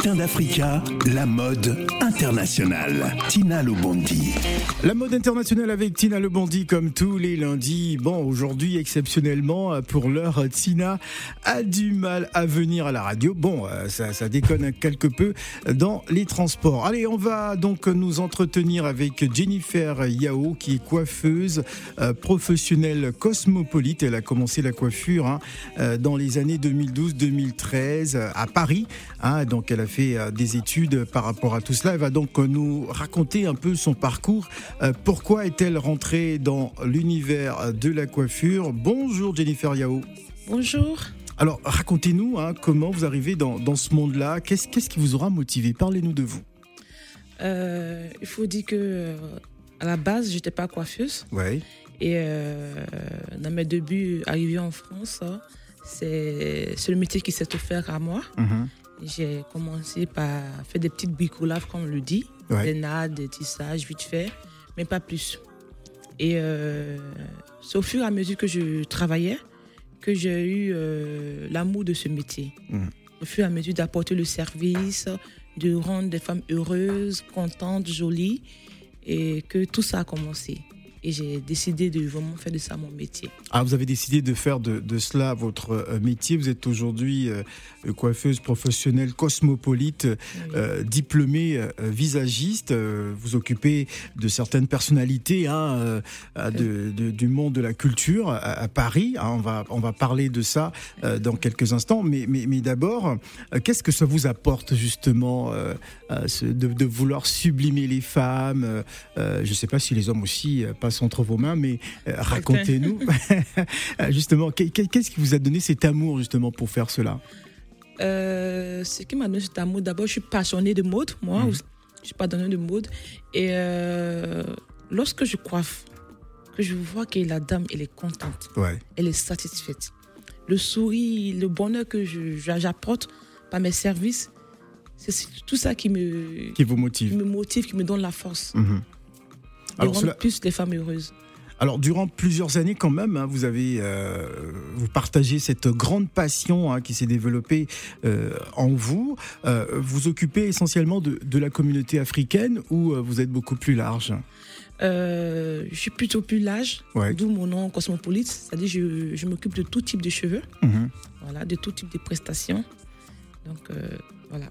Matin d'Africa, la mode internationale. Tina Lobondi. La mode internationale avec Tina Lebondi comme tous les lundis. Bon, aujourd'hui exceptionnellement, pour l'heure, Tina a du mal à venir à la radio. Bon, euh, ça, ça déconne quelque peu dans les transports. Allez, on va donc nous entretenir avec Jennifer Yao, qui est coiffeuse euh, professionnelle cosmopolite. Elle a commencé la coiffure hein, euh, dans les années 2012-2013 à Paris. Hein, donc elle a fait euh, des études par rapport à tout cela. Elle va donc nous raconter un peu son parcours. Euh, pourquoi est-elle rentrée dans l'univers de la coiffure? Bonjour Jennifer Yao. Bonjour. Alors racontez-nous hein, comment vous arrivez dans, dans ce monde-là. Qu'est-ce, qu'est-ce qui vous aura motivé Parlez-nous de vous. Euh, il faut dire que euh, à la base, j'étais pas coiffeuse. Ouais. Et euh, dans mes débuts arrivés en France, hein, c'est c'est le métier qui s'est offert à moi. Mhm. J'ai commencé par faire des petites bricolages, comme on le dit, Ouais. des nattes, des tissages, vite fait, mais pas plus. Et euh, c'est au fur et à mesure que je travaillais que j'ai eu euh, l'amour de ce métier. Mhm. Au fur et à mesure d'apporter le service, de rendre des femmes heureuses, contentes, jolies, et que tout ça a commencé. Et j'ai décidé de vraiment faire de ça mon métier. Ah, vous avez décidé de faire de, de cela votre euh, métier. Vous êtes aujourd'hui euh, coiffeuse professionnelle cosmopolite, euh, diplômée euh, visagiste. Euh, vous occupez de certaines personnalités hein, euh, euh, de, de- du monde de la culture à, à Paris. hein. on, va, on va parler de ça euh, dans quelques instants. Mais, mais, mais d'abord, euh, qu'est-ce que ça vous apporte justement euh, euh, ce- de, de vouloir sublimer les femmes euh, euh, Je ne sais pas si les hommes aussi euh, entre vos mains, mais euh, racontez-nous Euh, justement qu'est- qu'est- qu'est-ce qui vous a donné cet amour justement pour faire cela? Euh, ce qui m'a donné cet amour, d'abord, je suis passionnée de mode, moi, Mhm. je suis passionnée de mode. Et euh, lorsque je coiffe, que je vois que la dame, elle est contente, Ouais. elle est satisfaite. Le sourire, le bonheur que j'apporte par mes services, c'est tout ça qui me, Qui vous qui motive me motive, qui me donne la force Mhm. Alors, rendre cela- plus les femmes heureuses. Alors, durant plusieurs années, quand même, hein, vous avez euh, vous partagez cette grande passion hein, qui s'est développée euh, en vous. Euh, vous occupez essentiellement de, de la communauté africaine ou vous êtes beaucoup plus large? Je suis plutôt plus large, Ouais. d'où mon nom cosmopolite, c'est-à-dire je, je m'occupe de tout type de cheveux. Mhm. voilà, de tout type de prestations. Donc voilà.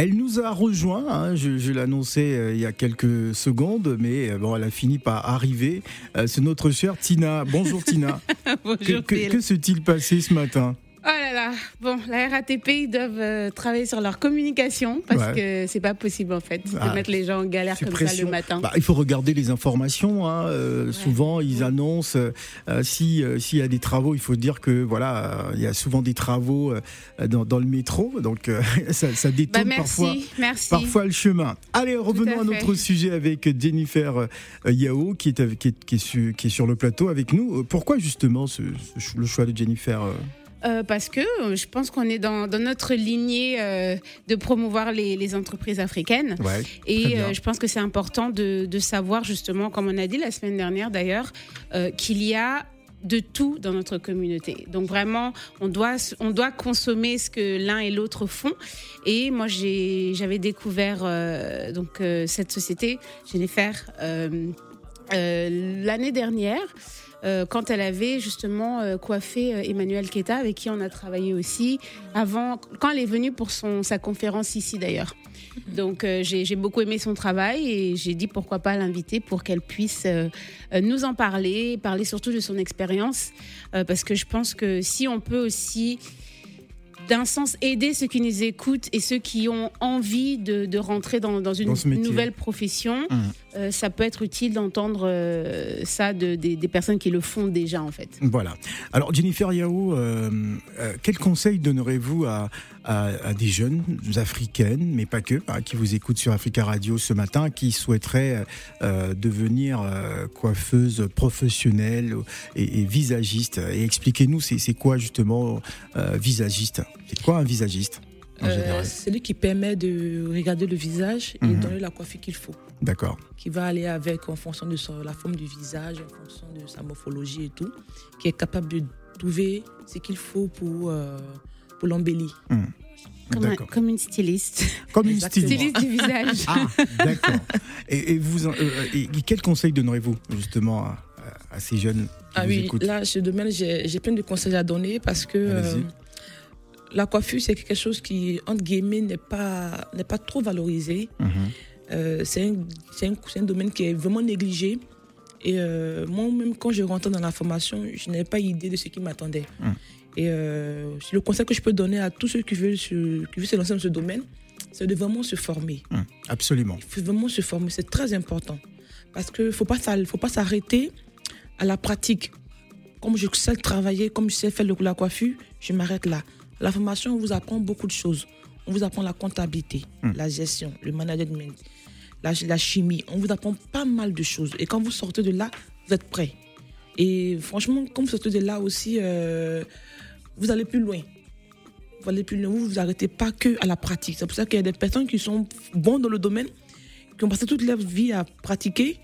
Elle nous a rejoint, hein, je, je l'annonçais euh, il y a quelques secondes, mais euh, bon, elle a fini par arriver. Euh, C'est notre chère Tina. Bonjour Tina. que Bonjour que- Phil. que s'est-il passé ce matin? Bon, la RATP, ils doivent euh, travailler sur leur communication parce Ouais. que c'est pas possible en fait de Ah, mettre les gens en galère comme ça le matin. Bah, il faut regarder les informations. hein, euh, Souvent, ils annoncent euh, si euh, s'il y a des travaux. Il faut dire que voilà, il y a souvent des travaux dans, dans le métro, donc ça, ça Bah, détourne merci, parfois. merci. Parfois le chemin. Allez, revenons à, notre sujet avec Jennifer Yao qui est, avec- qui, est, qui, est sur, qui est sur le plateau avec nous. Pourquoi justement ce, ce ch- le choix de Jennifer euh parce que euh, je pense qu'on est dans, dans notre lignée euh, de promouvoir les, les entreprises africaines. Ouais, Et euh, je pense que c'est important de, de savoir justement, comme on a dit la semaine dernière d'ailleurs, qu'il y a de tout dans notre communauté. Donc vraiment, on doit, on doit consommer ce que l'un et l'autre font. Et moi, j'avais découvert donc cette société, Jennifer, l'année dernière. Euh, quand elle avait justement euh, coiffé euh, Emmanuel Keta, avec qui on a travaillé aussi, avant, quand elle est venue pour son, sa conférence ici d'ailleurs. Donc euh, j'ai beaucoup aimé son travail et j'ai dit pourquoi pas l'inviter pour qu'elle puisse euh, euh, nous en parler, parler surtout de son expérience, parce que je pense que si on peut aussi d'un sens aider ceux qui nous écoutent et ceux qui ont envie de, de rentrer dans, dans une Dans nouvelle profession, Mhm. euh, ça peut être utile d'entendre euh, ça de, des- des personnes qui le font déjà en fait. Voilà. Alors Jennifer Yao, euh, euh, quel conseil donnerez-vous à, à- à des jeunes africaines, mais pas que, hein, qui vous écoutent sur Africa Radio ce matin, qui souhaiteraient euh, devenir euh, coiffeuse professionnelle et, et visagiste Et expliquez-nous, c'est quoi justement euh, visagiste? C'est quoi un visagiste Euh, général? c'est lui qui permet de regarder le visage et Mhm. donner la coiffure qu'il faut, D'accord. qui va aller avec en fonction de son- la forme du visage, en fonction de sa morphologie et tout, qui est capable de trouver ce qu'il faut pour, euh, pour l'embellir. Comme, un- D'accord. comme une styliste. Comme une styliste. Styliste du visage. Ah, d'accord. Et, et vous, euh, et quel conseil donnerez-vous justement à, à ces jeunes qui Ah vous oui, écoutent là, ce domaine, j'ai plein de conseils à donner parce que euh, la coiffure, c'est quelque chose qui, entre guillemets, n'est pas, n'est pas trop valorisé. Mhm. Euh, c'est un, c'est un- un domaine qui est vraiment négligé. Et euh, moi-même, quand je rentrais dans la formation, je n'avais pas idée de ce qui m'attendait. Mm. Et euh, le conseil que je peux donner à tous ceux qui veulent se, qui veulent se lancer dans ce domaine, c'est de vraiment se former. Hum, Absolument. Il faut vraiment se former, c'est très important. Parce qu'il ne faut pas s'arrêter à la pratique. Comme je sais travailler, comme je sais faire le- la coiffure, je m'arrête là. La formation, on vous apprend beaucoup de choses. On vous apprend la comptabilité, Hmm. la gestion, le management, la, la chimie. On vous apprend pas mal de choses. Et quand vous sortez de là, vous êtes prêt. Et franchement, quand vous sortez de là aussi, euh, vous allez plus loin. Vous allez plus loin. Vous vous arrêtez pas que à la pratique. C'est pour ça qu'il y a des personnes qui sont bons dans le domaine, qui ont passé toute leur vie à pratiquer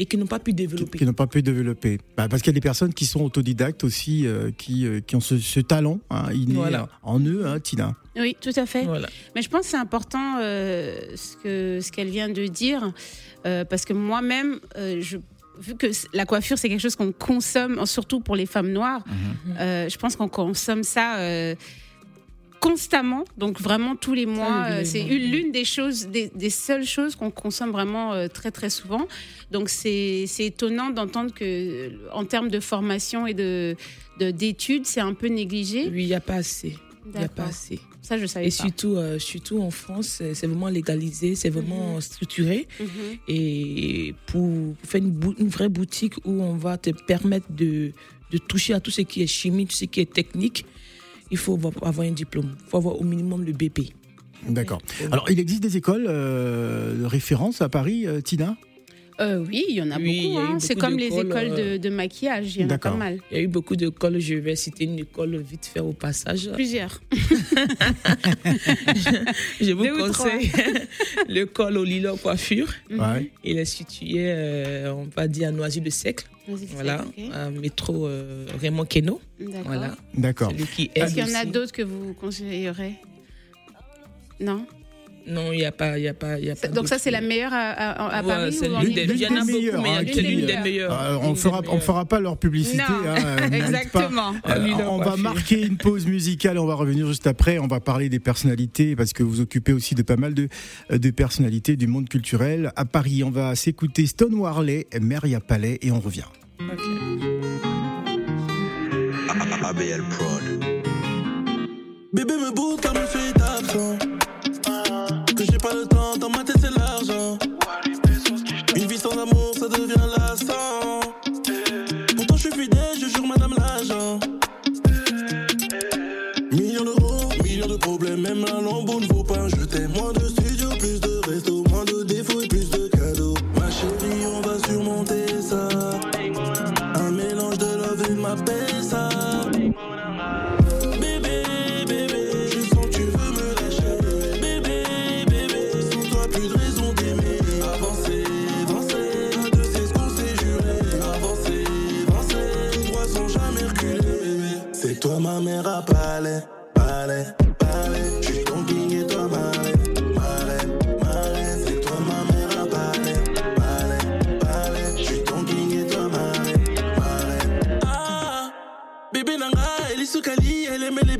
et qui n'ont pas pu développer. qui n'ont pas pu développer. Bah, parce qu'il y a des personnes qui sont autodidactes aussi, euh, qui, euh, qui ont ce, ce talent hein, inné Voilà. euh, en eux, hein, Tina. Oui, tout à fait. Voilà. Mais je pense que c'est important euh, ce que ce qu'elle vient de dire, euh, parce que moi-même, euh, je vu que la coiffure c'est quelque chose qu'on consomme, surtout pour les femmes noires, euh, je pense qu'on consomme ça. euh, constamment donc vraiment tous les mois euh, c'est l'une des choses des, des seules choses qu'on consomme vraiment euh, très très souvent donc c'est c'est étonnant d'entendre que en termes de formation et de de- d'études c'est un peu négligé Oui, il n'y a pas assez. Il n'y a pas assez. Ça je savais Et pas surtout, euh, surtout en France, c'est vraiment légalisé, c'est vraiment structuré. Mhm. Et pour faire une, une vraie boutique où on va te permettre de, de toucher à tout ce qui est chimie, tout ce qui est technique, il faut avoir un diplôme. Il faut avoir au minimum le BP. D'accord. Alors, il existe des écoles euh, de référence à Paris, euh, Tina? Euh, oui, il y en a Oui, beaucoup. hein. C'est comme les écoles de, euh, de maquillage, il y en a pas mal. Il y a eu beaucoup d'écoles, je vais citer une école vite fait au passage. Plusieurs. Je vous Deux conseille l'école au Lila Coiffure. Mhm. Il est situé, euh, on va dire, à Noisy-le-Sec. Voilà, un métro euh, Raymond Queneau. D'accord. Voilà. D'accord. Est-ce qu'il y en a d'autres que vous conseillerez? Non? Non, il n'y a pas. il Y a pas, il y a pas Donc ça, c'est la meilleure à, à- à Ouais, Paris ou l'une des, il y en a L'une des beaucoup, mais meilleures, c'est l'une des qui- meilleures. Euh, on L'une fera, pas leur publicité. Non, hein, euh, exactement. Euh, Lila on va marquer une pause musicale, on va revenir juste après, on va parler des personnalités, parce que vous occupez aussi de pas mal de, de personnalités du monde culturel. À Paris, on va s'écouter Stone Warley, Meria Palais, et on revient. ABL Prod. Bébé me boude comme je suis absent. Love et Cali, elle aimait les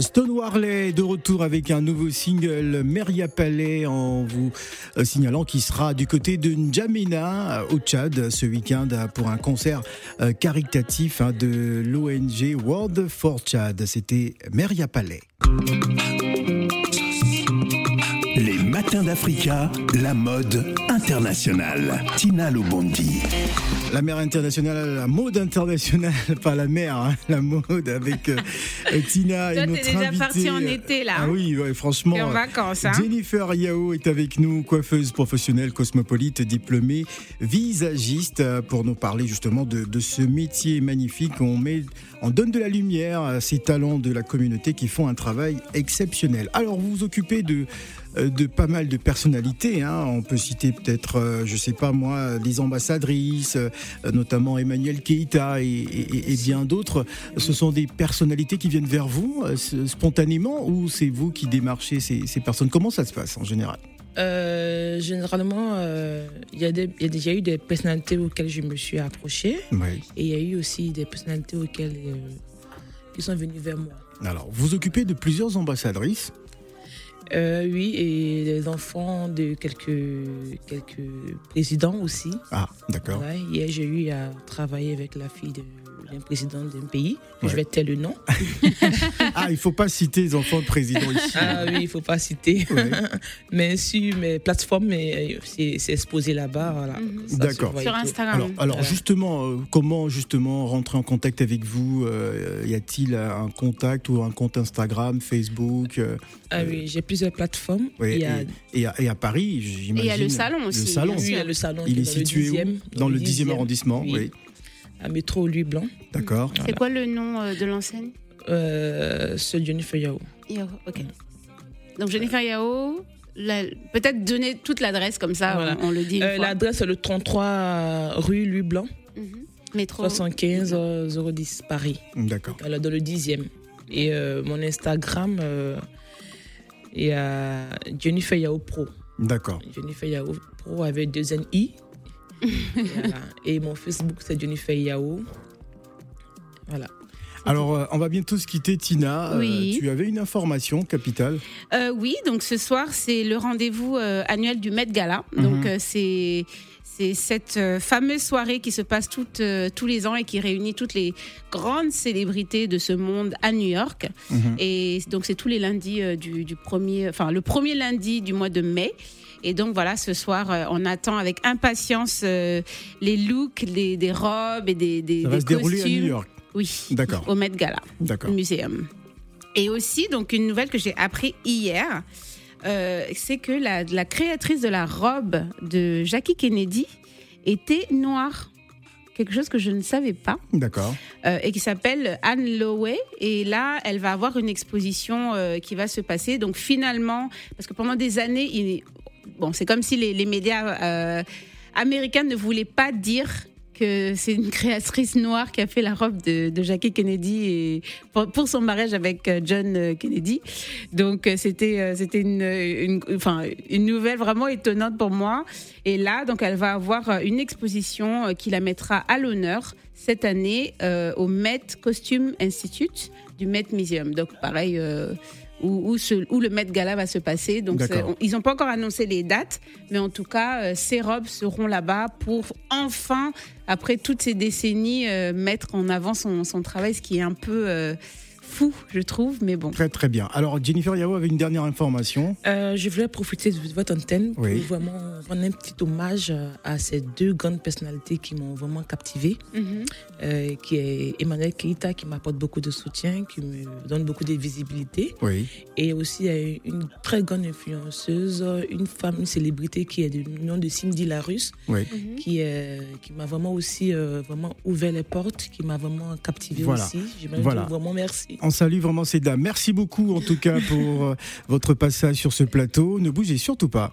Stone Warley de retour avec un nouveau single Meria Palais en vous euh, signalant qu'il sera du côté de N'Djamena euh, au Tchad ce week-end euh, pour un concert caritatif hein, de l'ONG World for Tchad. C'était Meria Palais. Les matins d'Africa, la mode internationale. Tina Lobondi. La mer internationale, la mode internationale, pas la mer, hein, la mode avec euh, Tina et Toi, notre t'es déjà invitée. parti en été, là, Ah oui, ouais, franchement. T'es en vacances, hein Jennifer Yao est avec nous, coiffeuse professionnelle, cosmopolite, diplômée, visagiste, euh, pour nous parler justement de, de ce métier magnifique. On, met, on donne de la lumière à ces talents de la communauté qui font un travail exceptionnel. Alors, vous vous occupez de, de pas mal de personnalités. hein. On peut citer peut-être, euh, je sais pas moi, des ambassadrices, euh, notamment Emmanuel Keïta et, et- et bien d'autres. Ce sont des personnalités qui viennent vers vous euh, spontanément ou c'est vous qui démarchez ces, ces personnes? Comment ça se passe en général? Euh, généralement, euh, il y, a y déjà eu des personnalités auxquelles je me suis approchée Oui. et il y a eu aussi des personnalités auxquelles euh, qui sont venues vers moi. Alors, vous occupez de plusieurs ambassadrices. Euh, oui, et les enfants de quelques, quelques présidents aussi. Ah, d'accord. Ouais, hier, j'ai eu à travailler avec la fille de- président d'un pays. Ouais. Je vais taire le nom. Ah, il faut pas citer les enfants de président ici. Ah oui, il faut pas citer. Ouais. mais sur mes plateformes, euh, c'est exposé là-bas. Voilà. Mhm. D'accord. Sur. Instagram. Alors, alors Voilà. justement, euh, comment justement rentrer en contact avec vous Euh, Y a-t-il un contact ou un compte Instagram, Facebook euh, Ah oui, j'ai plusieurs plateformes. oui, il y a, et, et à, et à Paris, j'imagine. Et il y a le salon aussi, Le salon. oui, il y a sûr. le salon Il qui est dans situé le où? 10e, Dans le 10e arrondissement, oui. oui. À métro Louis Blanc. D'accord. C'est quoi le nom euh, de l'enseigne? Euh, ce Jennifer Yao. Yao, ok. Donc Jennifer Yao, la- peut-être donner toute l'adresse comme ça, Voilà. on, on le dit. une Euh, fois. L'adresse est le 33 rue Louis Blanc, Mhm. Métro. 75 euh, 010 Paris. D'accord. Alors, dans le 10e. Et euh, mon Instagram euh, est Jennifer Yao Pro. D'accord. Jennifer Yao Pro avec deux N-I. Voilà. Et mon Facebook, c'est Jennifer Yao. Voilà. Alors, euh, on va bientôt se quitter, Tina. Euh, Oui. tu avais une information capitale. Euh, oui, donc ce soir, c'est le rendez-vous euh, annuel du Met Gala. Mhm. Donc euh, c'est c'est cette euh, fameuse soirée qui se passe euh, tous les ans et qui réunit toutes les grandes célébrités de ce monde à New York. Mhm. Et donc c'est tous les lundis euh, du, du premier, enfin le premier lundi du mois de mai. Et donc voilà, ce soir, euh, on attend avec impatience euh, les looks, des, des robes et des, des, Ça va des se dérouler à. New York. Oui, D'accord. au Met Gala. D'accord. Muséum. Et aussi, donc, une nouvelle que j'ai appris hier, euh, c'est que la, la créatrice de la robe de Jackie Kennedy était noire. Quelque chose que je ne savais pas. D'accord. euh, et qui s'appelle Anne Lowey. Et là, elle va avoir une exposition euh, qui va se passer. Donc finalement, parce que pendant des années, il, bon, c'est comme si les, les médias américains ne voulaient pas dire que c'est une créatrice noire qui a fait la robe de, Jackie Kennedy pour, son mariage avec euh, John euh, Kennedy. Donc euh, c'était c'était une, enfin une nouvelle vraiment étonnante pour moi. Et là donc elle va avoir une exposition qui la mettra à l'honneur cette année au Met Costume Institute du Met Museum. Donc pareil où, où, ce- où le Met Gala va se passer. Donc on- ils n'ont pas encore annoncé les dates, mais en tout cas euh, ces robes seront là-bas pour enfin après toutes ces décennies euh, mettre en avant son, son travail, ce qui est un peu euh, fou, je trouve, mais bon. Très très bien. Alors Jennifer Yao avait une dernière information. Euh, je voulais profiter de votre antenne pour Oui. vraiment rendre un petit hommage euh, à ces deux grandes personnalités qui m'ont vraiment captivé, Mhm. euh, qui est Emmanuel Keïta qui m'apporte beaucoup de soutien, qui me donne beaucoup de visibilité, Oui. et aussi une très grande influenceuse, une femme, une célébrité qui est du nom de Cindy Larus, Oui. Mhm. qui, euh, qui m'a vraiment aussi euh, vraiment ouvert les portes, qui m'a vraiment captivé Voilà. aussi. Voilà. dire vraiment merci. On salue vraiment ces dames. Merci beaucoup en tout cas pour euh, votre passage sur ce plateau. Ne bougez surtout pas.